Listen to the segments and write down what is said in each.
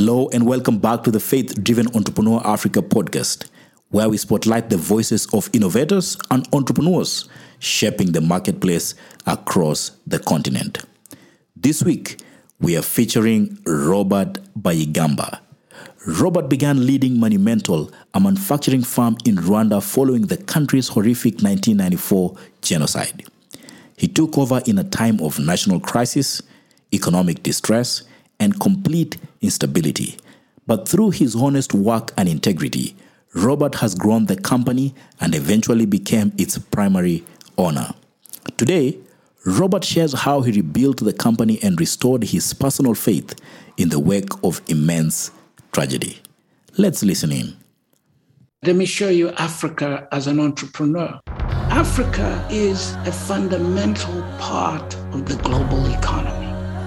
Hello, and welcome back to the Faith Driven Entrepreneur Africa podcast, where we spotlight the voices of innovators and entrepreneurs shaping the marketplace across the continent. This week, we are featuring Robert Bayigamba. Robert began leading Manumetal, a manufacturing firm in Rwanda following the country's horrific 1994 genocide. He took over in a time of national crisis, economic distress, and complete instability. But through his honest work and integrity, Robert has grown the company and eventually became its primary owner. Today, Robert shares how he rebuilt the company and restored his personal faith in the wake of immense tragedy. Let's listen in. Let me show you Africa as an entrepreneur. Africa is a fundamental part of the global economy.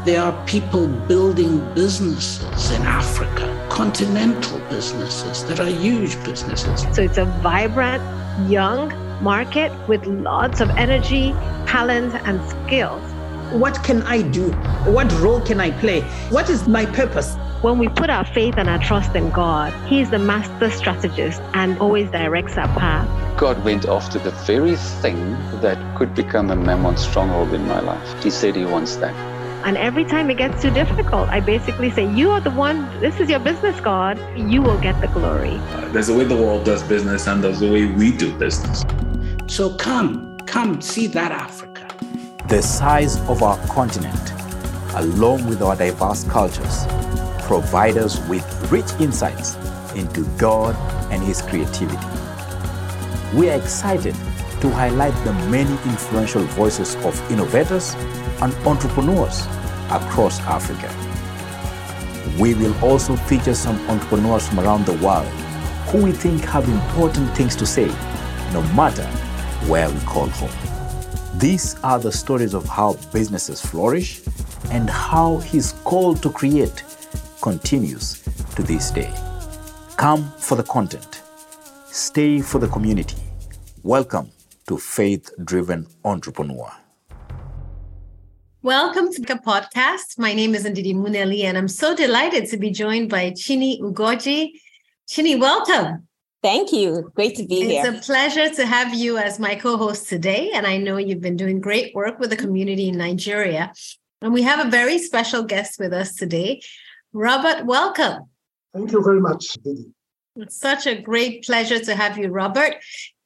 There are people building businesses in Africa, continental businesses that are huge businesses. So it's a vibrant, young market with lots of energy, talent, and skills. What can I do? What role can I play? What is my purpose? When we put our faith and our trust in God, He is the master strategist and always directs our path. God went after the very thing that could become a Mammon stronghold in my life. He said He wants that. And every time it gets too difficult, I basically say, You are the one, this is your business, God. You will get the glory. There's a way the world does business, and there's a way we do business. So come, come see that Africa. The size of our continent, along with our diverse cultures, provide us with rich insights into God and His creativity. We are excited to highlight the many influential voices of innovators and entrepreneurs across Africa. We will also feature some entrepreneurs from around the world who we think have important things to say, no matter where we call home. These are the stories of how businesses flourish and how his call to create continues to this day. Come for the content, stay for the community. Welcome to Faith Driven Entrepreneur. Welcome to the podcast. My name is Ndidi Nwuneli, and I'm so delighted to be joined by Chini Ugoji. Chini, welcome. Thank you. Great to be it's here. It's a pleasure to have you as my co host today. And I know you've been doing great work with the community in Nigeria. And we have a very special guest with us today. Robert, welcome. Thank you very much, Didi. It's such a great pleasure to have you, Robert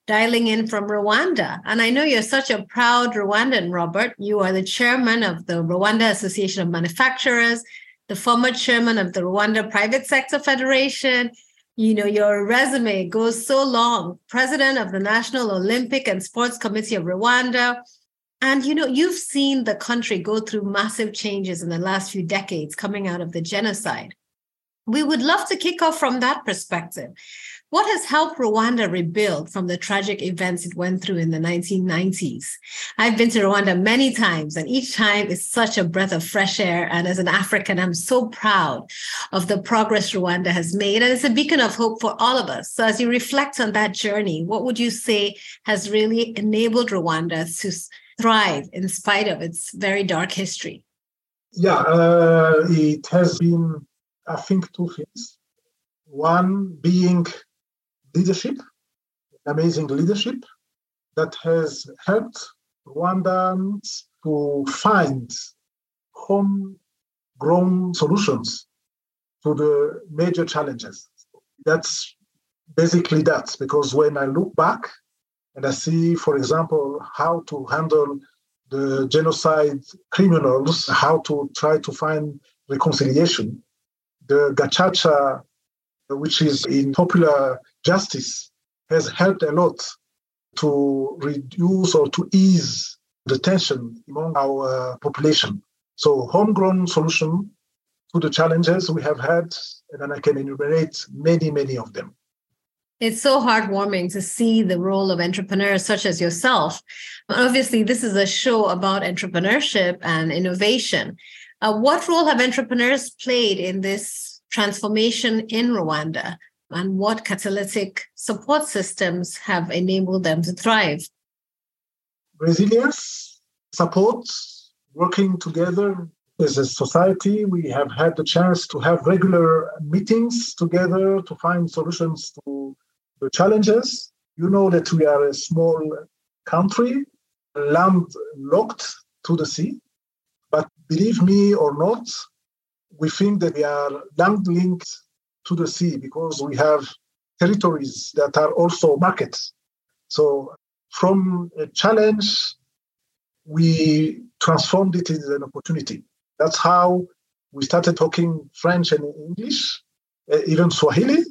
dialing in from Rwanda. And I know you're such a proud Rwandan, Robert. You are the chairman of the Rwanda Association of Manufacturers, the former chairman of the Rwanda Private Sector Federation. You know, your resume goes so long, president of the National Olympic and Sports Committee of Rwanda. And, you know, you've seen the country go through massive changes in the last few decades coming out of the genocide. We would love to kick off from that perspective. What has helped Rwanda rebuild from the tragic events it went through in the 1990s? I've been to Rwanda many times, and each time is such a breath of fresh air. And as an African, I'm so proud of the progress Rwanda has made. And it's a beacon of hope for all of us. So, as you reflect on that journey, what would you say has really enabled Rwanda to thrive in spite of its very dark history? Yeah, uh, it has been, I think, two things. One being leadership, amazing leadership that has helped Rwandans to find homegrown solutions to the major challenges. That's basically that, because when I look back and I see, for example, how to handle the genocide criminals, how to try to find reconciliation, the Gacaca, which is in popular justice has helped a lot to reduce or to ease the tension among our population. So, homegrown solution to the challenges we have had, and then I can enumerate many, many of them. It's so heartwarming to see the role of entrepreneurs such as yourself. Obviously, this is a show about entrepreneurship and innovation. Uh, what role have entrepreneurs played in this transformation in Rwanda? and what catalytic support systems have enabled them to thrive? Resilience, support, working together As a society, we have had the chance to have regular meetings together to find solutions to the challenges. You know that we are a small country, landlocked to the sea. But believe me or not, we think that we are land linked to the sea because we have territories that are also markets. So from a challenge, we transformed it into an opportunity. That's how we started talking French and English, uh, even Swahili,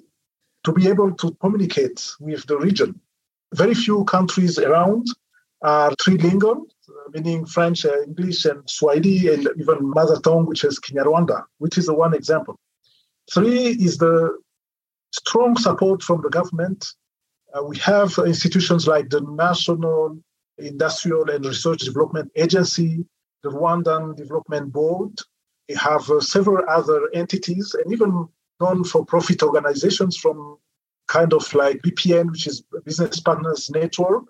to be able to communicate with the region. Very few countries around are three trilingual, meaning French, uh, English, and Swahili, and even mother tongue, which is Kinyarwanda, which is the one example. Three is the strong support from the government. Uh, we have institutions like the National Industrial and Research Development Agency, the Rwandan Development Board. We have uh, several other entities and even non-for-profit organizations from kind of like BPN, which is Business Partners Network,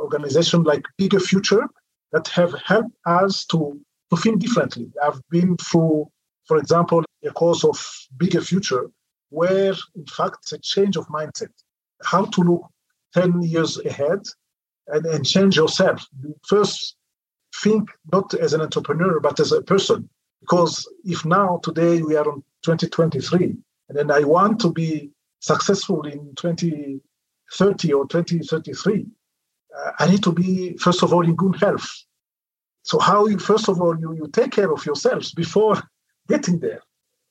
organization like Bigger Future that have helped us to, to think differently. I've been through, for example, a course of Bigger Future, where in fact a change of mindset, how to look 10 years ahead and, and change yourself. First, think not as an entrepreneur, but as a person. Because if now, today, we are on 2023, and then I want to be successful in 2030 or 2033, uh, I need to be, first of all, in good health. So, how you, first of all, you, you take care of yourselves before getting there.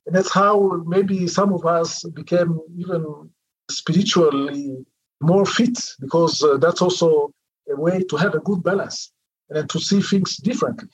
And that's how maybe some of us became even spiritually more fit, because uh, that's also a way to have a good balance and to see things differently.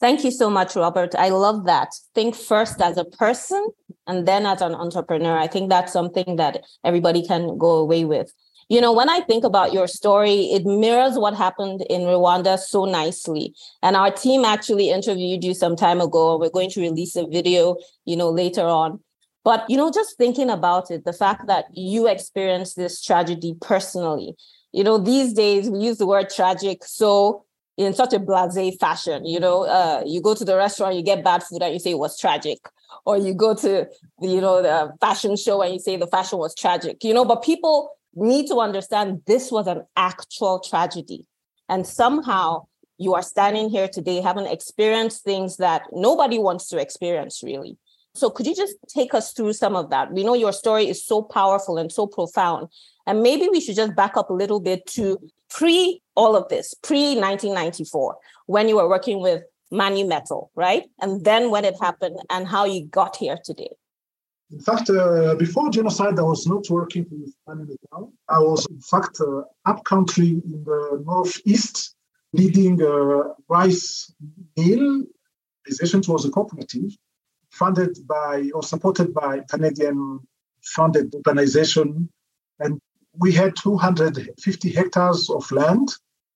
Thank you so much, Robert. I love that. Think first as a person and then as an entrepreneur. I think that's something that everybody can go away with. You know, when I think about your story, it mirrors what happened in Rwanda so nicely. And our team actually interviewed you some time ago. We're going to release a video, you know, later on. But, you know, just thinking about it, the fact that you experienced this tragedy personally, you know, these days we use the word tragic so in such a blase fashion. You know, uh, you go to the restaurant, you get bad food, and you say it was tragic, or you go to you know the fashion show and you say the fashion was tragic. You know, but people need to understand this was an actual tragedy. And somehow you are standing here today having experienced things that nobody wants to experience, really. So, could you just take us through some of that? We know your story is so powerful and so profound. And maybe we should just back up a little bit to pre all of this, pre 1994, when you were working with Manumetal, right? And then when it happened and how you got here today. In fact, uh, before genocide, I was not working with Town. I was, in fact, uh, upcountry in the northeast, leading a rice mill. Organization was a cooperative funded by or supported by Canadian funded organization. And we had 250 hectares of land,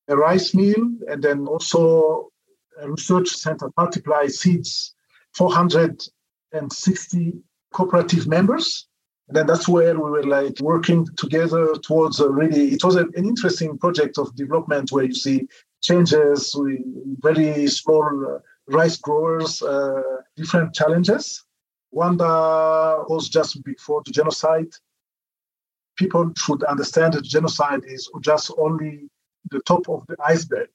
a rice mill, and then also a research center, multiply seeds, 460 cooperative members. And then that's where we were like working together towards a really, it was an interesting project of development where you see changes, with very small uh, rice growers, uh, different challenges. Rwanda was just before the genocide. People should understand that genocide is just only the top of the iceberg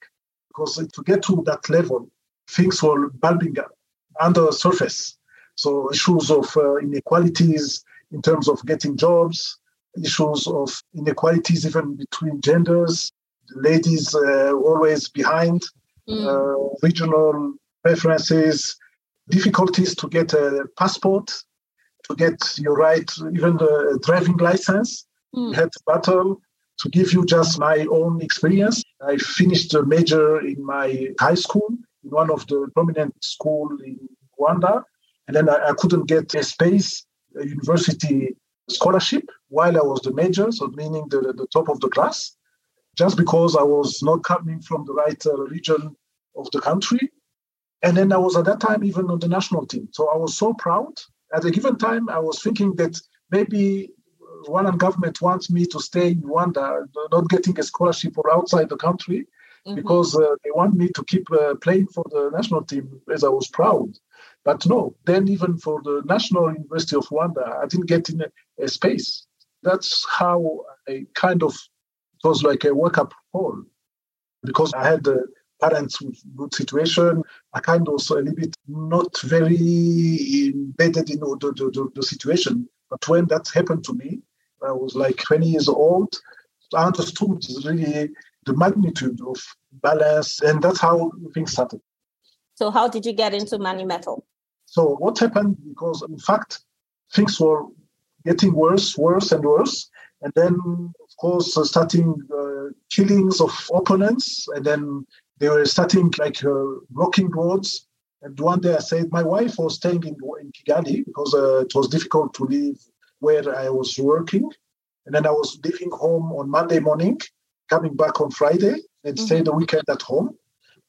because to get to that level, things were bulbing up under the surface. So issues of uh, inequalities in terms of getting jobs, issues of inequalities even between genders, ladies uh, always behind, mm. uh, regional preferences, difficulties to get a passport, to get your right, even the driving license. Mm. had to battle to give you just my own experience. I finished a major in my high school, in one of the prominent school in Rwanda. And then I, I couldn't get a space, a university scholarship while I was the major, so meaning the, the top of the class, just because I was not coming from the right uh, region of the country. And then I was at that time even on the national team. So I was so proud. At a given time, I was thinking that maybe Rwandan government wants me to stay in Rwanda, not getting a scholarship or outside the country. mm-hmm. because uh, they want me to keep uh, playing for the national team as I was proud. But no, then even for the National University of Rwanda, I didn't get in a, a space. That's how I kind of, it was like a wake up call because I had uh, parents with good situation. I kind of also a little bit not very embedded in the, the, the, the situation. But when that happened to me, I was like 20 years old. I understood really the magnitude of balance, and that's how things started. So, how did you get into Manumetal? So, what happened? Because in fact, things were getting worse, worse, and worse. And then, of course, uh, starting uh, killings of opponents, and then they were starting like uh, blocking roads. And one day I said, my wife was staying in, in Kigali because uh, it was difficult to leave where I was working. And then I was leaving home on Monday morning, coming back on Friday, and mm-hmm. stay the weekend at home.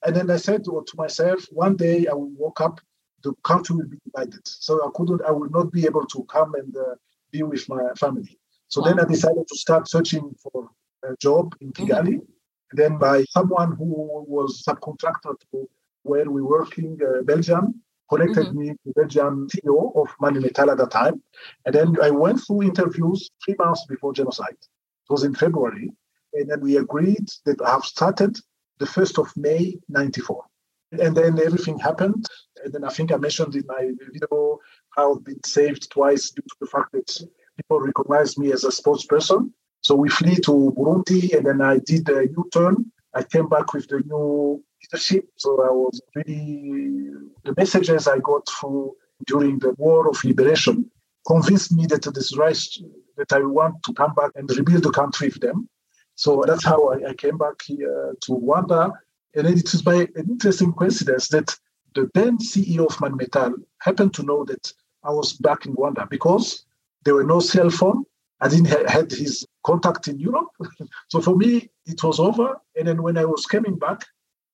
And then I said to, to myself, one day I will wake up, the country will be divided. So I couldn't, I will not be able to come and uh, be with my family. So wow. then I decided to start searching for a job in mm-hmm. Kigali. Mm-hmm. Then by someone who was subcontractor to where we working, uh, Belgium, connected mm-hmm. me to Belgian CEO of Manumetal at the time. And then I went through interviews three months before genocide. It was in February. And then we agreed that I have started the 1st of May, 94. And then everything happened. And then I think I mentioned in my video how I've been saved twice due to the fact that people recognized me as a sports person. So we flee to Burundi and then I did a U-turn. I came back with the new leadership. So I was really, the messages I got through during the War of Liberation convinced me that it is right, that I want to come back and rebuild the country with them. So that's how I, I came back here to Rwanda. And it is by an interesting coincidence that the then CEO of Manumetal happened to know that I was back in Rwanda because there were no cell phone. I didn't have had his contact in Europe. so for me, it was over. And then when I was coming back,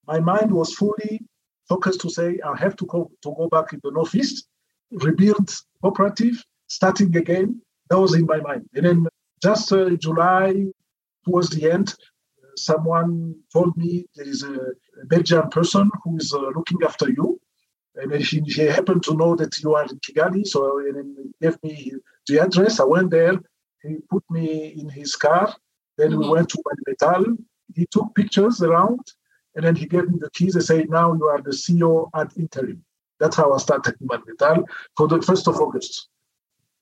my mind was fully focused to say I have to go to go back in the northeast, rebuild cooperative, starting again. That was in my mind. And then just uh, July towards the end, someone told me there is a, Belgian person who is uh, looking after you. And he, he, happened to know that you are in Kigali, so and he gave me the address. I went there. He put me in his car. Then mm-hmm. we went to Metal. He took pictures around and then he gave me the keys and said, now you are the CEO at interim. That's how I started Metal for the 1st of August.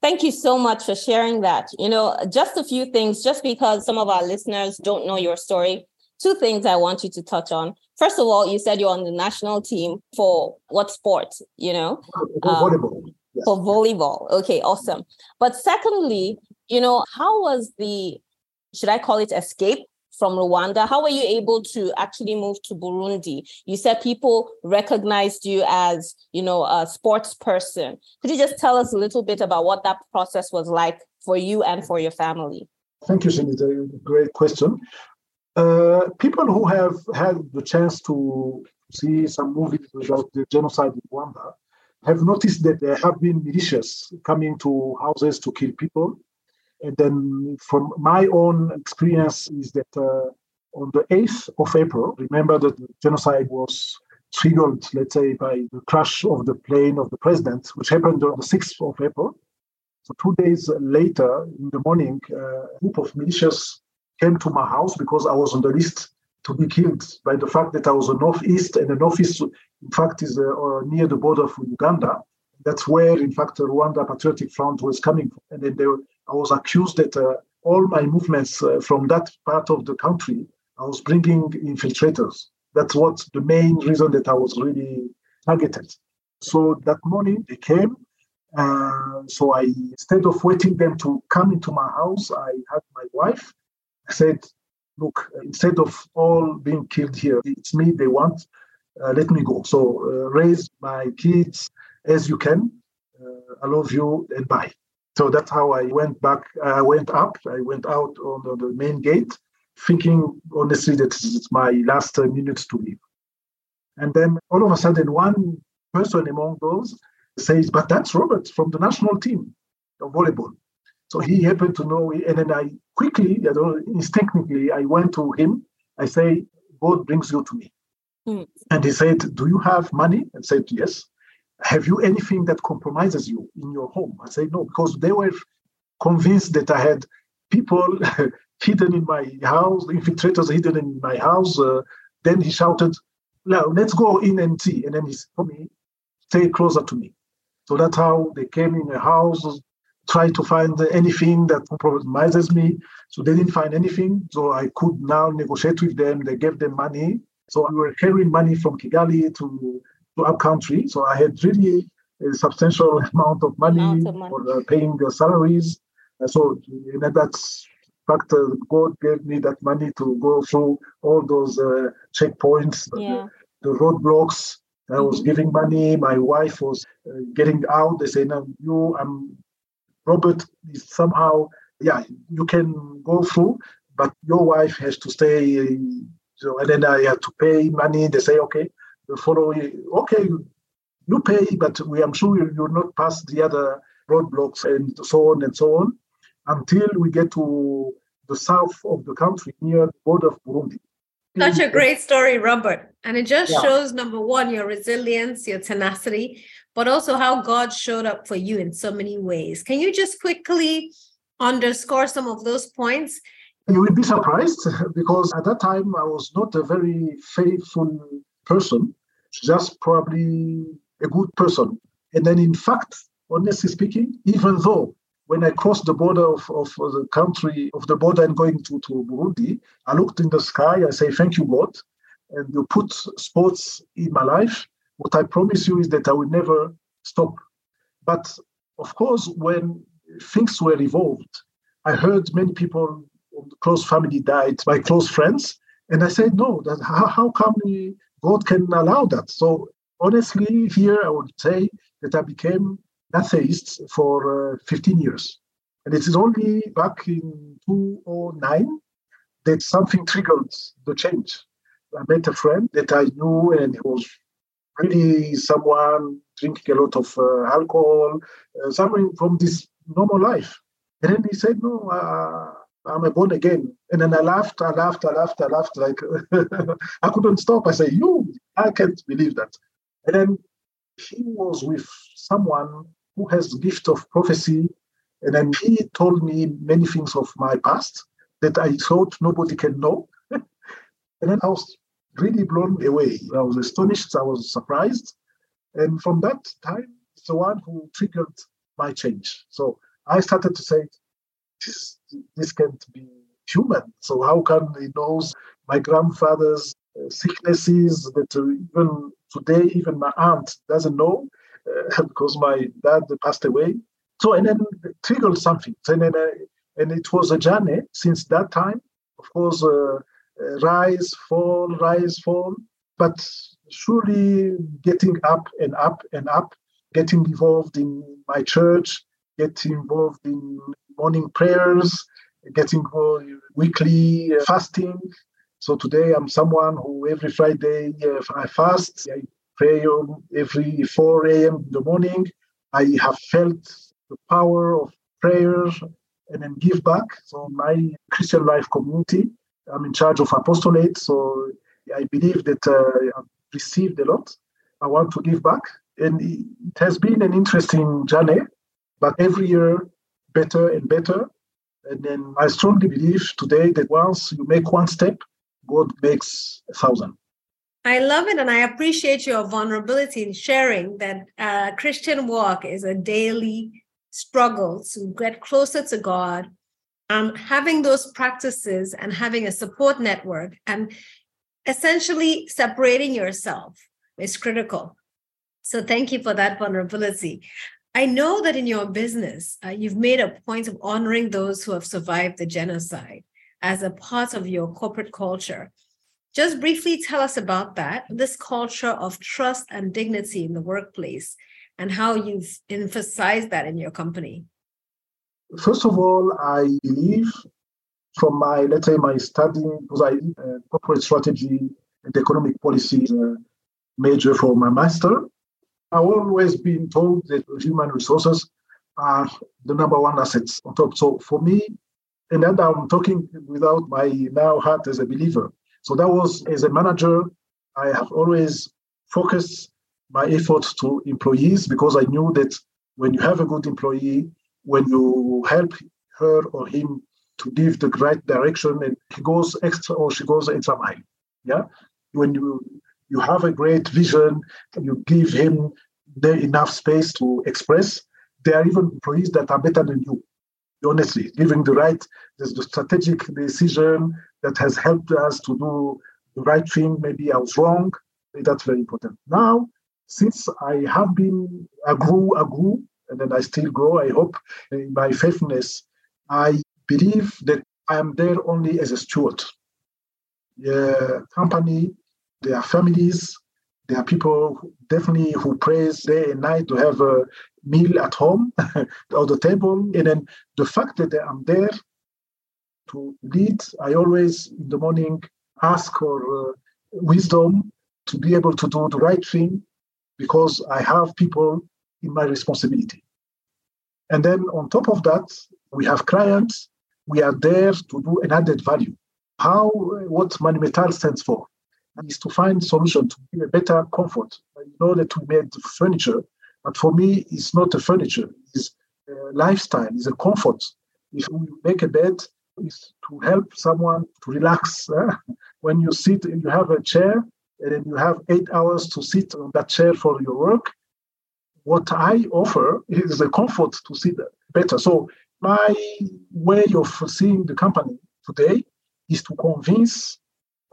Thank you so much for sharing that. You know, just a few things, just because some of our listeners don't know your story. Two things I want you to touch on. First of all, you said you're on the national team for what sport, you know? For um, volleyball. Yes. For volleyball. Okay, awesome. But secondly, you know, how was the, should I call it escape from Rwanda. How were you able to actually move to Burundi? You said people recognized you as, you know, a sports person. Could you just tell us a little bit about what that process was like for you and for your family? Thank you, Shanita. Great question. Uh, people who have had the chance to see some movies about the genocide in Rwanda have noticed that there have been militias coming to houses to kill people and then, from my own experience, is that uh, on the 8th of April, remember that the genocide was triggered, let's say, by the crash of the plane of the president, which happened on the 6th of April. So, two days later, in the morning, uh, a group of militias came to my house because I was on the list to be killed by the fact that I was a northeast, and the northeast, in fact, is uh, near the border for Uganda. That's where, in fact, the Rwanda Patriotic Front was coming from. And then they I was accused that uh, all my movements uh, from that part of the country, I was bringing infiltrators. That's what the main reason that I was really targeted. So that morning they came. Uh, so I, instead of waiting them to come into my house, I had my wife. I said, look, instead of all being killed here, it's me they want. Uh, let me go. So uh, raise my kids as you can. Uh, I love you and bye. So that's how I went back. I went up. I went out on the main gate, thinking honestly that it's my last minutes to leave. And then all of a sudden, one person among those says, "But that's Robert from the national team of volleyball." So he happened to know, and then I quickly, you know, instinctively, I went to him. I say, God brings you to me. Mm. And he said, Do you have money? And said, Yes. Have you anything that compromises you in your home? I say, No, because they were convinced that I had people hidden in my house, infiltrators hidden in my house. Uh, then he shouted, now let's go in and see. And then he told me, stay closer to me. So that's how they came in the house, tried to find anything that compromises me. So they didn't find anything. So I could now negotiate with them. They gave them money. So we were carrying money from Kigali to, to up country. So I had really a substantial amount of money, Amount of money. for uh, paying the salaries. Uh, so you know, that's fact, uh, God gave me that money to go through all those uh, checkpoints, Yeah. the, the roadblocks. I was Mhm. giving money. My wife was uh, getting out. They say, "No, you, um, Robert, is somehow, yeah, you can go through, but your wife has to stay." So, and then I had to pay money. They say, "Okay, the following, okay, you pay, but we, I'm sure you, you'll not pass the other roadblocks and so on and so on." until we get to the south of the country near the border of Burundi. Such a mm-hmm. great story, Robert. And it just Yeah. shows number one, your resilience, your tenacity, but also how God showed up for you in so many ways. Can you just quickly underscore some of those points? You will be surprised because at that time I was not a very faithful person, just probably a good person. And then, in fact, honestly speaking, even though when I crossed the border of, of the country, of the border and going to, to Burundi, I looked in the sky, I say, Thank you, God. And you put sports in my life. What I promise you is that I will never stop. But of course, when things were evolved, I heard many people close family died, my close friends. And I said, no, that how, how come we, God can allow that? So honestly, here I would say that I became atheist for uh, 15 years. And it is only back in 2009 that something triggered the change. I met a friend that I knew, and he was really someone drinking a lot of uh, alcohol, uh, someone from this normal life. And then he said, No, uh, I'm a born again. And then I laughed, I laughed, I laughed, I laughed, like I couldn't stop. I said, You, I can't believe that. And then he was with someone who has gift of prophecy. And then he told me many things of my past that I thought nobody can know. and then I was really blown away. I was astonished, I was surprised. And from that time, it's the one who triggered my change. So I started to say, this, this can't be human. So how can he knows my grandfather's uh, sicknesses that uh, even today, even my aunt doesn't know uh, because my dad passed away. So and then it triggered something. And then uh, and it was a journey since that time. Of course, uh, uh, rise, fall, rise, fall, but surely getting up and up and up, getting involved in my church, getting involved in morning prayers, getting weekly uh, fasting. So today I'm someone who every Friday uh, I fast. I pray every 4 a.m. in the morning. I have felt the power of prayer and then give back. So my Christian life community, I'm in charge of apostolate. So I believe that uh, I've received a lot. I want to give back. And it has been an interesting journey, but every year better and better. And then I strongly believe today that once you make one step, God makes a thousand. I love it, and I appreciate your vulnerability in sharing that uh, Christian walk is a daily struggle to get closer to God. Um, having those practices and having a support network and essentially separating yourself is critical. So, thank you for that vulnerability. I know that in your business, uh, you've made a point of honoring those who have survived the genocide as a part of your corporate culture. Just briefly tell us about that, this culture of trust and dignity in the workplace, and how you've emphasized that in your company. First of all, I believe from my, let's say, my studying, because I uh, corporate strategy and economic policy uh, major for my master. I've always been told that human resources are the number one assets on top. So for me, and then I'm talking without my now heart as a believer. So that was as a manager, I have always focused my efforts to employees because I knew that when you have a good employee, when you help her or him to give the right direction and he goes extra or she goes extra mile. Yeah. When you you have a great vision, you give him the enough space to express. There are even employees that are better than you. Honestly, giving the right, the strategic decision that has helped us to do the right thing. Maybe I was wrong. That's very important. Now, since I have been, I grew, I grew, and then I still grow. I hope in my faithfulness, I believe that I am there only as a steward. The company, their families, there are people who definitely who prays day and night to have a meal at home on the table. And then the fact that I'm there to lead, I always in the morning ask for uh, wisdom to be able to do the right thing because I have people in my responsibility. And then on top of that, we have clients. We are there to do an added value. How, what Manumetal stands for is to find solution to give a better comfort. You know that we made furniture, but for me, it's not a furniture. It's a lifestyle. It's a comfort. If we make a bed, it's to help someone to relax. Eh? When you sit, and you have a chair, and then you have eight hours to sit on that chair for your work. What I offer is a comfort to sit better. So my way of seeing the company today is to convince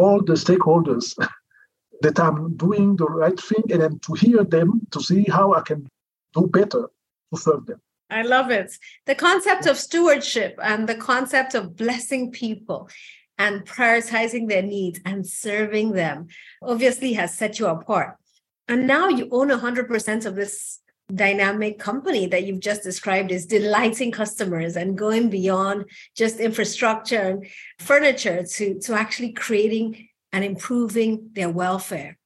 all the stakeholders that I'm doing the right thing and then to hear them to see how I can do better to serve them. I love it. The concept of stewardship and the concept of blessing people and prioritizing their needs and serving them obviously has set you apart. And now you own 100% of this dynamic company that you've just described is delighting customers and going beyond just infrastructure and furniture to, to actually creating and improving their welfare.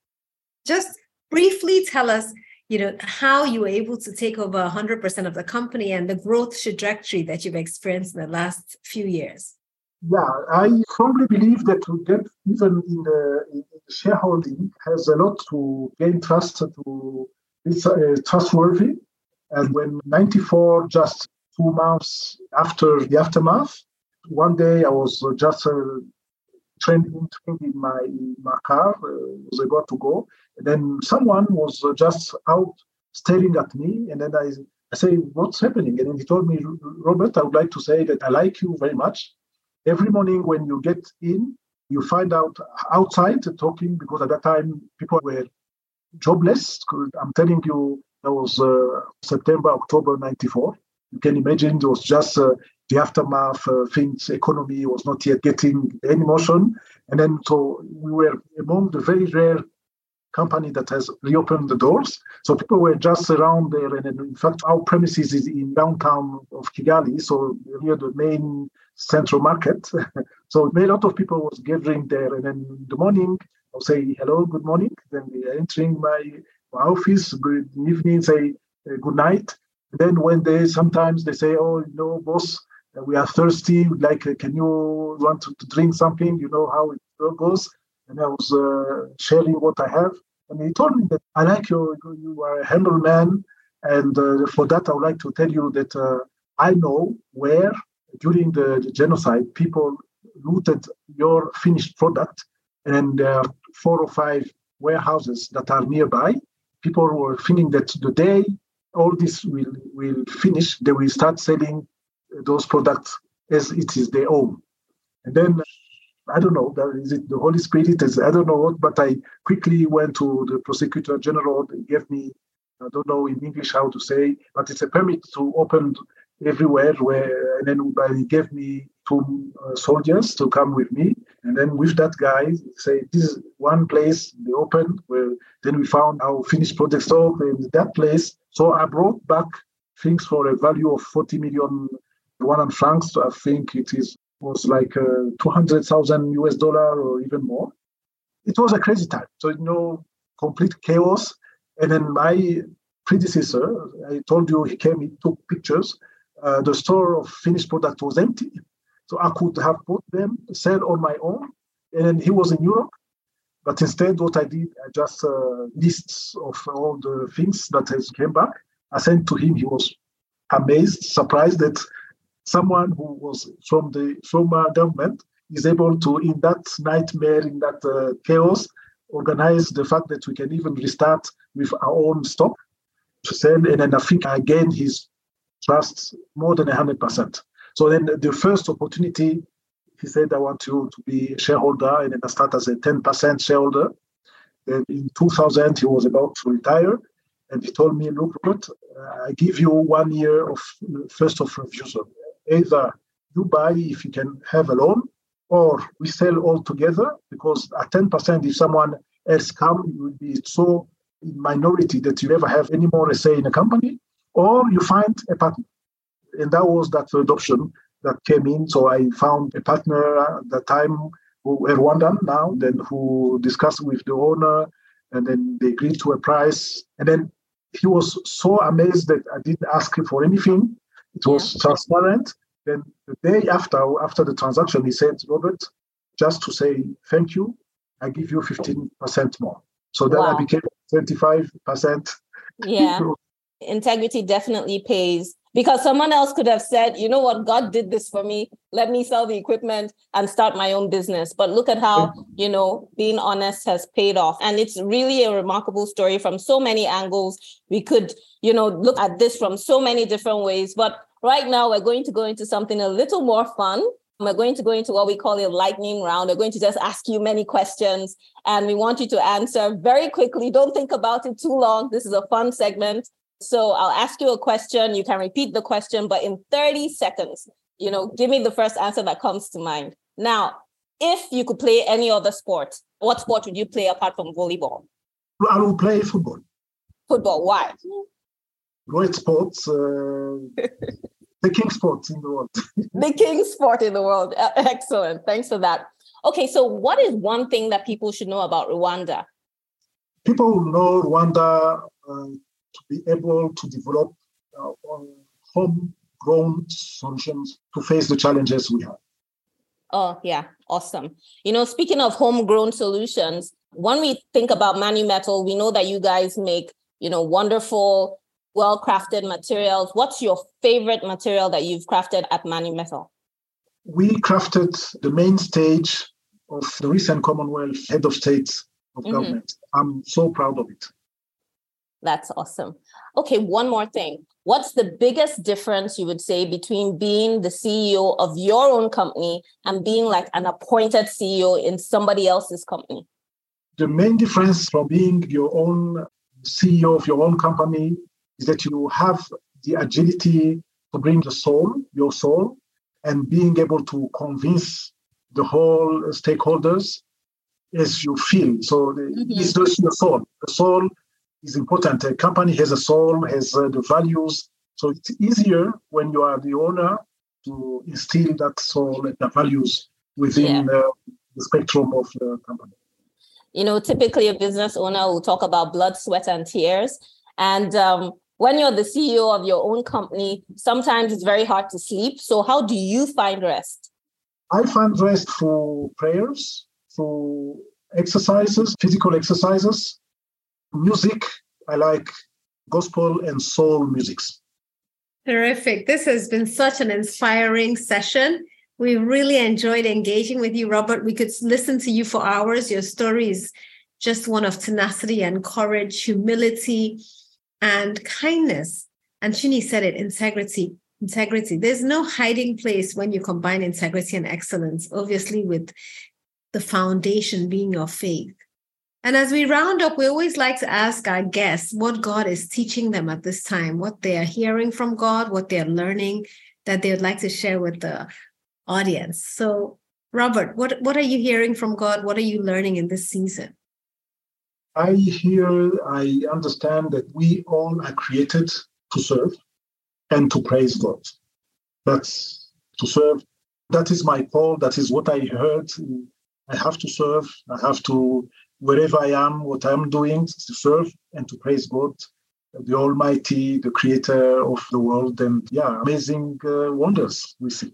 Just briefly tell us, you know, how you were able to take over 100% of the company and the growth trajectory that you've experienced in the last few years. Yeah, I strongly believe that to get even in the, in the shareholding has a lot to gain trust to it's uh, trustworthy. And when 94, just two months after the aftermath, one day I was uh, just uh, training, in my, my car, uh, was about to go. And then someone was uh, just out staring at me. And then I, I say, What's happening? And he told me, Robert, I would like to say that I like you very much. Every morning when you get in, you find out outside talking because at that time people were jobless. I'm telling you, that was uh, September, October 94. You can imagine it was just uh, the aftermath, uh, things, economy was not yet getting any motion. And then so we were among the very rare company that has reopened the doors. So people were just around there. And in fact, our premises is in downtown of Kigali, so near the main central market. so a lot of people was gathering there. And then in the morning, say hello, good morning. Then we are entering my, my office. Good evening. Say uh, good night. Then when they sometimes they say, oh, you know, boss, uh, we are thirsty. Like, uh, can you want to, to, drink something? You know how it goes. And I was uh, sharing what I have. And he told me that I like you. You are a humble man. And uh, for that, I would like to tell you that uh, I know where during the, the genocide people looted your finished product and are four or five warehouses that are nearby. People were thinking that today all this will, will finish, they will start selling those products as it is their own. And then I don't know, is it the Holy Spirit? Is, I don't know what, but I quickly went to the prosecutor general. They gave me, I don't know in English how to say, but it's a permit to open everywhere. Where and then he gave me two uh, soldiers to come with me. And then with that guy, say, this is one place they opened where then we found our finished product store in that place. So I brought back things for a value of 40 million francs. I think it is was like uh, 200,000 US dollar or even more. It was a crazy time. So, you know, complete chaos. And then my predecessor, I told you he came, he took pictures. Uh, the store of finished product was empty. So I could have bought them, sell on my own. And he was in Europe. But instead, what I did, I just uh, lists of all the things that has came back. I sent to him. He was amazed, surprised that someone who was from the former government is able to, in that nightmare, in that uh, chaos, organize the fact that we can even restart with our own stock to sell. And then I think again, his trust more than 100%. So then the first opportunity he said, I want you to be a shareholder. And then I start as a 10% shareholder. And in 2000, he was about to retire. And he told me, look, Robert, uh, I give you one year of uh, first of refusal. Either you buy if you can have a loan, or we sell all together because at 10%, if someone else come, you will be so minority that you never have any more say in a company, or you find a partner. And that was that third option that came in. So I found a partner at the time, who Rwandan now, then who discussed with the owner, and then they agreed to a price. And then he was so amazed that I didn't ask him for anything. It was yeah. transparent. Then the day after, after the transaction, he said, Robert, just to say thank you, I give you 15% more. So then wow. I became 25%. Yeah. Integrity definitely pays because someone else could have said, you know what, God did this for me. Let me sell the equipment and start my own business. But look at how, you know, being honest has paid off. And it's really a remarkable story from so many angles. We could, you know, look at this from so many different ways. But right now, we're going to go into something a little more fun. We're going to go into what we call a lightning round. We're going to just ask you many questions and we want you to answer very quickly. Don't think about it too long. This is a fun segment. So I'll ask you a question. You can repeat the question, but in 30 seconds, you know, give me the first answer that comes to mind. Now, if you could play any other sport, what sport would you play apart from volleyball? I will play football. Football. Why? Great sports. Uh, the king sport in the world. the king sport in the world. Excellent. Thanks for that. Okay, so what is one thing that people should know about Rwanda? People know Rwanda uh, to be able to develop uh, homegrown solutions to face the challenges we have. Oh, yeah, awesome. You know, speaking of homegrown solutions, when we think about Manumetal, we know that you guys make, you know, wonderful, well crafted materials. What's your favorite material that you've crafted at Manumetal? We crafted the main stage of the recent Commonwealth Head of State of mm-hmm. Government. I'm so proud of it. That's awesome. Okay, one more thing. What's the biggest difference you would say between being the CEO of your own company and being like an appointed CEO in somebody else's company? The main difference from being your own CEO of your own company is that you have the agility to bring the soul, your soul, and being able to convince the whole stakeholders as you feel. So mm-hmm. it's just your soul. The soul is important. A company has a soul, has uh, the values. So it's easier when you are the owner to instill that soul and the values within yeah. uh, the spectrum of the company. You know, typically a business owner will talk about blood, sweat, and tears. And um, when you're the CEO of your own company, sometimes it's very hard to sleep. So, how do you find rest? I find rest through prayers, through exercises, physical exercises, music, I like gospel and soul musics. Terrific. This has been such an inspiring session. We really enjoyed engaging with you, Robert. We could listen to you for hours. Your story is just one of tenacity and courage, humility, and kindness. And Chini said it integrity. Integrity. There's no hiding place when you combine integrity and excellence, obviously, with the foundation being your faith. And as we round up, we always like to ask our guests what God is teaching them at this time, what they are hearing from God, what they're learning that they would like to share with the audience. So, Robert, what, what are you hearing from God? What are you learning in this season? I hear, I understand that we all are created to serve and to praise God. That's to serve. That is my call. That is what I heard. I have to serve. I have to wherever I am, what I'm doing to serve and to praise God, the Almighty, the Creator of the world, and yeah, amazing uh, wonders we see.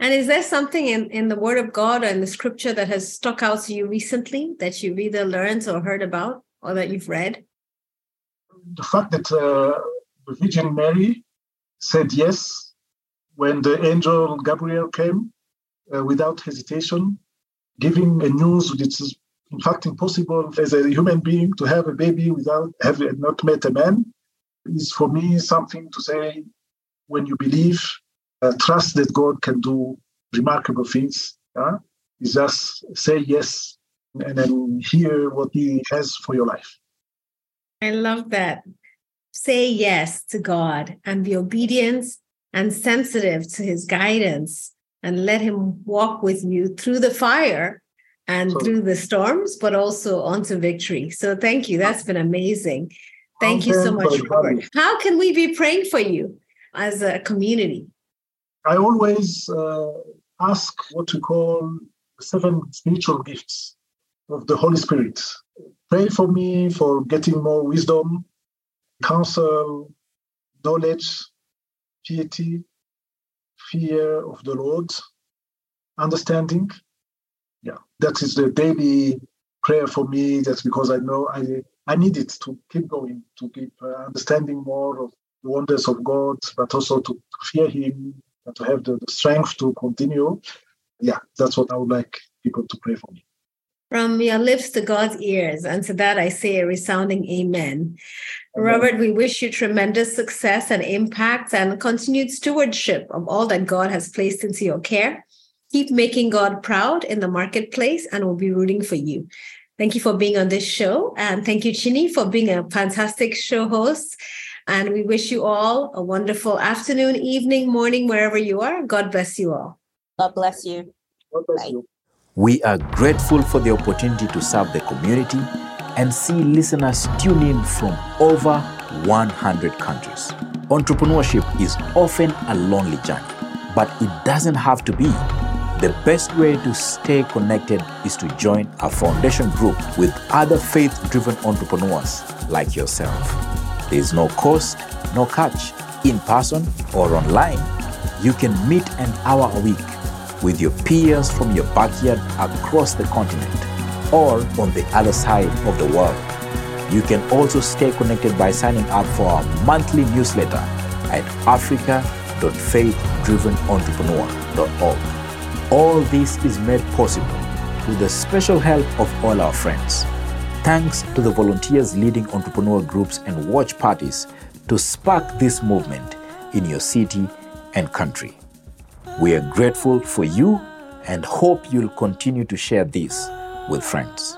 And is there something in, in the Word of God or in the scripture that has stuck out to you recently that you've either learned or heard about or that you've read? The fact that uh, the Virgin Mary said yes when the angel Gabriel came uh, without hesitation, giving a news which is in fact impossible as a human being to have a baby without having not met a man is for me something to say when you believe, uh, trust that God can do remarkable things. Uh, is just say yes and then hear what He has for your life. I love that. Say yes to God and be obedient and sensitive to His guidance and let Him walk with you through the fire and through the storms, but also onto victory. So thank you. That's been amazing. Thank you so much, Robert. How can we be praying for you as a community? I always uh, ask what we call seven spiritual gifts of the Holy Spirit. Pray for me for getting more wisdom, counsel, knowledge, piety, fear of the Lord, understanding. Yeah, that is the daily prayer for me. That's because I know I I need it to keep going, to keep uh, understanding more of the wonders of God, but also to fear Him and to have the, the strength to continue. Yeah, that's what I would like people to pray for me. From your lips to God's ears, and to that I say a resounding amen. amen. Robert, we wish you tremendous success and impact and continued stewardship of all that God has placed into your care. Keep making God proud in the marketplace, and we'll be rooting for you. Thank you for being on this show. And thank you, Chini, for being a fantastic show host. And we wish you all a wonderful afternoon, evening, morning, wherever you are. God bless you all. God bless you. God bless you. We are grateful for the opportunity to serve the community and see listeners tune in from over 100 countries. Entrepreneurship is often a lonely journey, but it doesn't have to be. The best way to stay connected is to join a foundation group with other faith driven entrepreneurs like yourself. There is no cost, no catch. In person or online, you can meet an hour a week with your peers from your backyard across the continent or on the other side of the world. You can also stay connected by signing up for our monthly newsletter at africa.faithdrivenentrepreneur.org. All this is made possible with the special help of all our friends. Thanks to the volunteers leading entrepreneur groups and watch parties to spark this movement in your city and country. We are grateful for you and hope you'll continue to share this with friends.